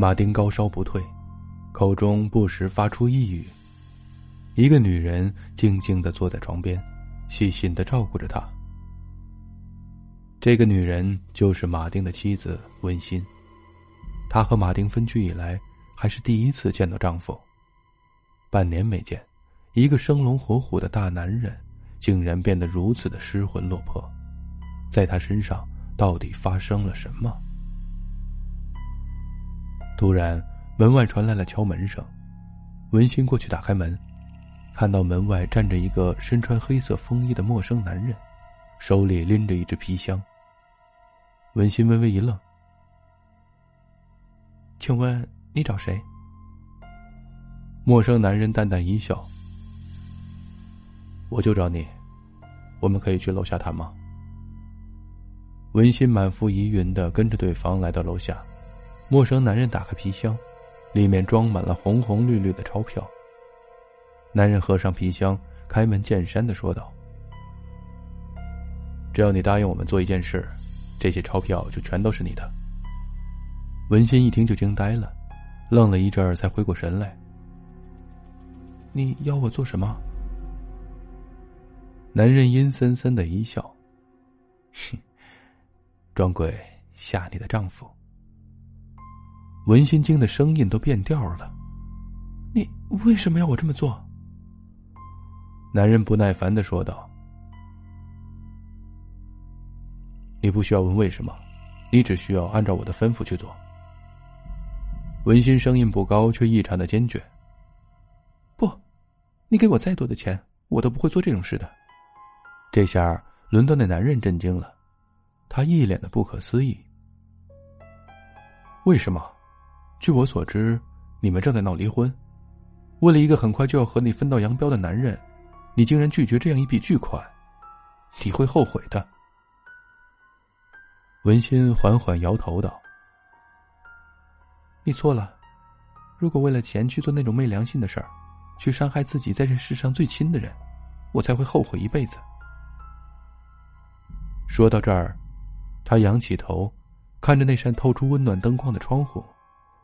马丁高烧不退，口中不时发出呓语。一个女人静静的坐在床边，细心的照顾着他。这个女人就是马丁的妻子温馨。她和马丁分居以来，还是第一次见到丈夫。半年没见，一个生龙活虎的大男人，竟然变得如此的失魂落魄。在他身上，到底发生了什么？突然，门外传来了敲门声。文心过去打开门，看到门外站着一个身穿黑色风衣的陌生男人，手里拎着一只皮箱。文心微微一愣：“请问你找谁？”陌生男人淡淡一笑：“我就找你，我们可以去楼下谈吗？”文心满腹疑云的跟着对方来到楼下。陌生男人打开皮箱，里面装满了红红绿绿的钞票。男人合上皮箱，开门见山的说道：“只要你答应我们做一件事，这些钞票就全都是你的。”文心一听就惊呆了，愣了一阵儿才回过神来：“你要我做什么？”男人阴森森的一笑：“哼，装鬼吓你的丈夫。”文心惊的声音都变调了，你为什么要我这么做？男人不耐烦的说道：“你不需要问为什么，你只需要按照我的吩咐去做。”文心声音不高，却异常的坚决：“不，你给我再多的钱，我都不会做这种事的。”这下轮到那男人震惊了，他一脸的不可思议：“为什么？”据我所知，你们正在闹离婚。为了一个很快就要和你分道扬镳的男人，你竟然拒绝这样一笔巨款，你会后悔的。文心缓缓摇头道：“你错了。如果为了钱去做那种昧良心的事儿，去伤害自己在这世上最亲的人，我才会后悔一辈子。”说到这儿，他仰起头，看着那扇透出温暖灯光的窗户。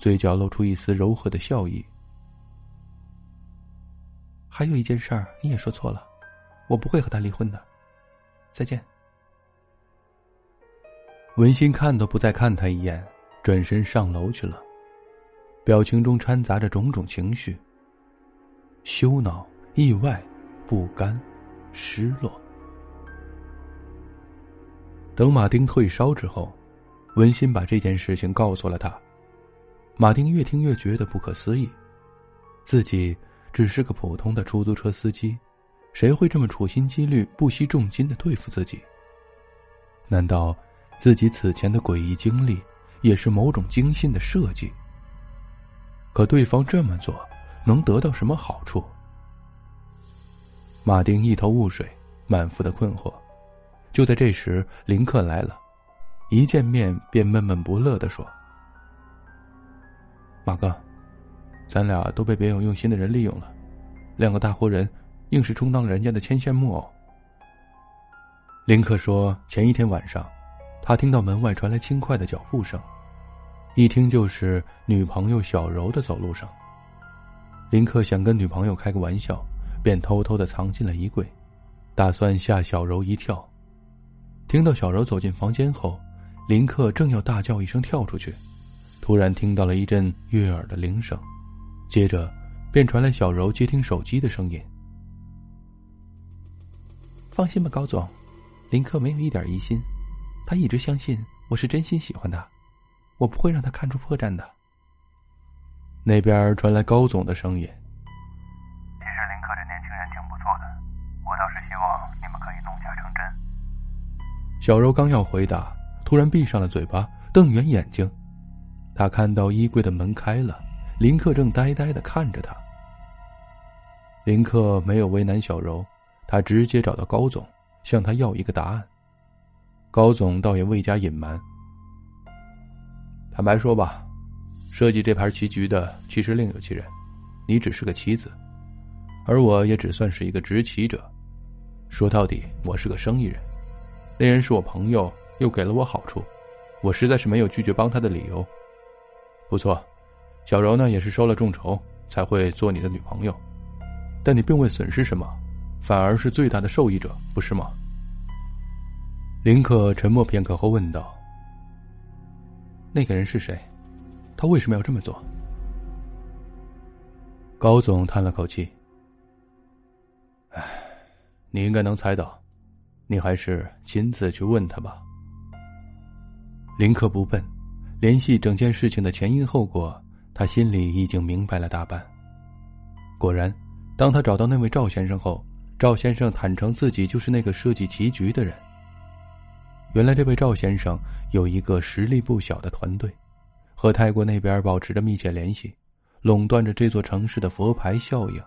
嘴角露出一丝柔和的笑意。还有一件事儿，你也说错了，我不会和他离婚的。再见。文心看都不再看他一眼，转身上楼去了，表情中掺杂着种种情绪：羞恼、意外、不甘、失落。等马丁退烧之后，文心把这件事情告诉了他。马丁越听越觉得不可思议，自己只是个普通的出租车司机，谁会这么处心积虑、不惜重金的对付自己？难道自己此前的诡异经历也是某种精心的设计？可对方这么做能得到什么好处？马丁一头雾水，满腹的困惑。就在这时，林克来了，一见面便闷闷不乐的说。马哥，咱俩都被别有用心的人利用了，两个大活人硬是充当人家的牵线木偶。林克说：“前一天晚上，他听到门外传来轻快的脚步声，一听就是女朋友小柔的走路声。林克想跟女朋友开个玩笑，便偷偷的藏进了衣柜，打算吓小柔一跳。听到小柔走进房间后，林克正要大叫一声跳出去。”突然听到了一阵悦耳的铃声，接着便传来小柔接听手机的声音。放心吧，高总，林克没有一点疑心，他一直相信我是真心喜欢他，我不会让他看出破绽的。那边传来高总的声音：“其实林克这年轻人挺不错的，我倒是希望你们可以弄假成真。”小柔刚要回答，突然闭上了嘴巴，瞪圆眼睛。他看到衣柜的门开了，林克正呆呆的看着他。林克没有为难小柔，他直接找到高总，向他要一个答案。高总倒也未加隐瞒，坦白说吧，设计这盘棋局的其实另有其人，你只是个棋子，而我也只算是一个执棋者。说到底，我是个生意人，那人是我朋友，又给了我好处，我实在是没有拒绝帮他的理由。不错，小柔呢也是收了众筹才会做你的女朋友，但你并未损失什么，反而是最大的受益者，不是吗？林克沉默片刻后问道：“那个人是谁？他为什么要这么做？”高总叹了口气：“唉，你应该能猜到，你还是亲自去问他吧。”林克不笨，联系整件事情的前因后果，他心里已经明白了大半。果然，当他找到那位赵先生后，赵先生坦诚自己就是那个设计棋局的人。原来，这位赵先生有一个实力不小的团队，和泰国那边保持着密切联系，垄断着这座城市的佛牌效应，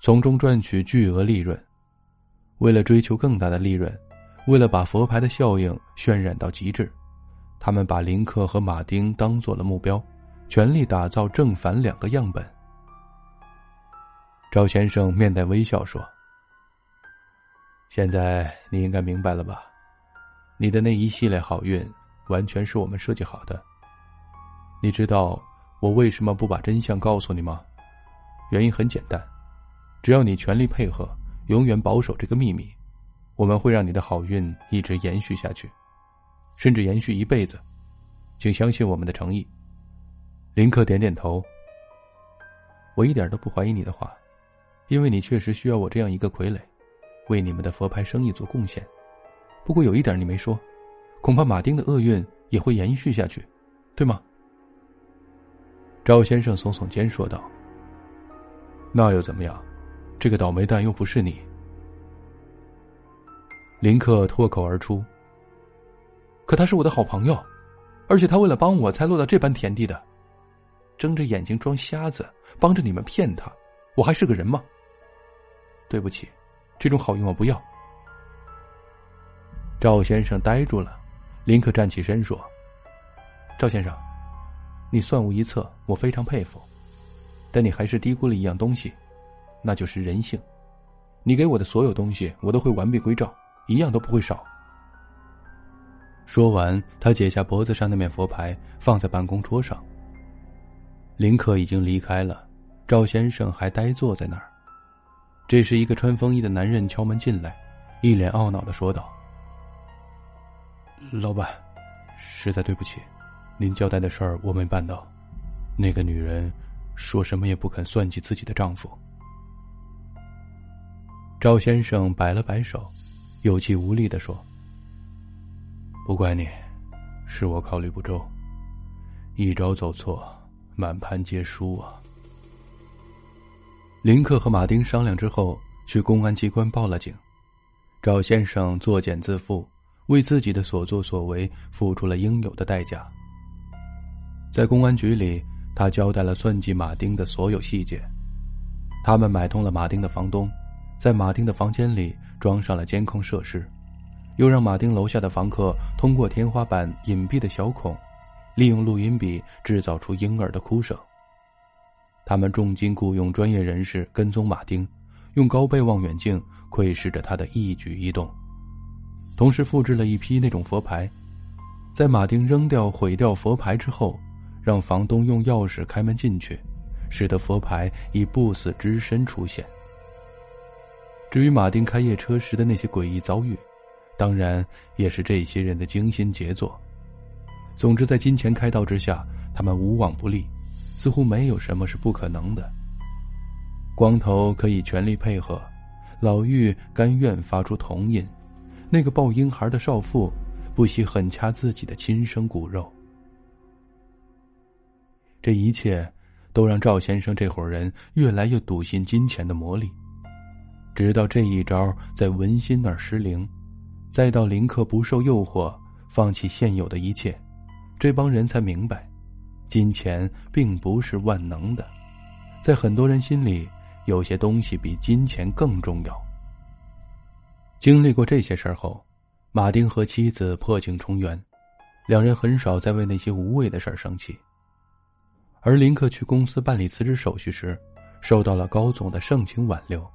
从中赚取巨额利润。为了追求更大的利润，为了把佛牌的效应渲染到极致，他们把林克和马丁当做了目标，全力打造正反两个样本。赵先生面带微笑说：“现在你应该明白了吧？”你的那一系列好运，完全是我们设计好的。你知道我为什么不把真相告诉你吗？原因很简单，只要你全力配合，永远保守这个秘密，我们会让你的好运一直延续下去，甚至延续一辈子。请相信我们的诚意。林克点点头。我一点都不怀疑你的话，因为你确实需要我这样一个傀儡，为你们的佛牌生意做贡献。不过有一点你没说，恐怕马丁的厄运也会延续下去，对吗？赵先生耸耸肩说道：“那又怎么样？这个倒霉蛋又不是你。”林克脱口而出：“可他是我的好朋友，而且他为了帮我才落到这般田地的，睁着眼睛装瞎子，帮着你们骗他，我还是个人吗？对不起，这种好运我不要。”赵先生呆住了，林克站起身说：“赵先生，你算无一策，我非常佩服，但你还是低估了一样东西，那就是人性。你给我的所有东西，我都会完璧归赵，一样都不会少。”说完，他解下脖子上那面佛牌，放在办公桌上。林克已经离开了，赵先生还呆坐在那儿。这时，一个穿风衣的男人敲门进来，一脸懊恼的说道。老板，实在对不起，您交代的事儿我没办到。那个女人说什么也不肯算计自己的丈夫。赵先生摆了摆手，有气无力的说：“不怪你，是我考虑不周，一招走错，满盘皆输啊。”林克和马丁商量之后，去公安机关报了警。赵先生作茧自缚。为自己的所作所为付出了应有的代价。在公安局里，他交代了算计马丁的所有细节。他们买通了马丁的房东，在马丁的房间里装上了监控设施，又让马丁楼下的房客通过天花板隐蔽的小孔，利用录音笔制造出婴儿的哭声。他们重金雇佣专业人士跟踪马丁，用高倍望远镜窥视着他的一举一动。同时复制了一批那种佛牌，在马丁扔掉毁掉佛牌之后，让房东用钥匙开门进去，使得佛牌以不死之身出现。至于马丁开夜车时的那些诡异遭遇，当然也是这些人的精心杰作。总之，在金钱开道之下，他们无往不利，似乎没有什么是不可能的。光头可以全力配合，老妪甘愿发出铜印。那个抱婴孩的少妇，不惜狠掐自己的亲生骨肉。这一切，都让赵先生这伙人越来越笃信金钱的魔力。直到这一招在文心那儿失灵，再到林克不受诱惑，放弃现有的一切，这帮人才明白，金钱并不是万能的。在很多人心里，有些东西比金钱更重要。经历过这些事儿后，马丁和妻子破镜重圆，两人很少再为那些无谓的事儿生气。而林克去公司办理辞职手续时，受到了高总的盛情挽留，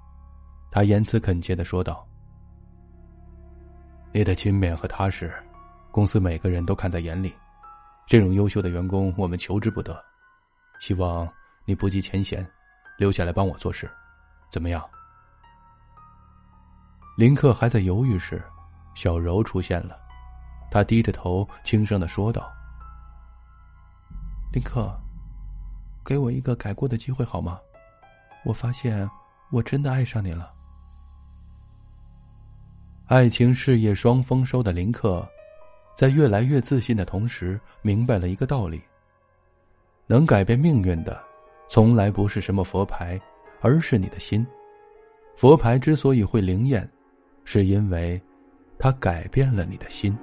他言辞恳切的说道：“你的勤勉和踏实，公司每个人都看在眼里，这种优秀的员工我们求之不得，希望你不计前嫌，留下来帮我做事，怎么样？林克还在犹豫时，小柔出现了，他低着头轻声的说道：“林克，给我一个改过的机会好吗？我发现我真的爱上你了。”爱情事业双丰收的林克，在越来越自信的同时，明白了一个道理：能改变命运的，从来不是什么佛牌，而是你的心。佛牌之所以会灵验，是因为它改变了你的心。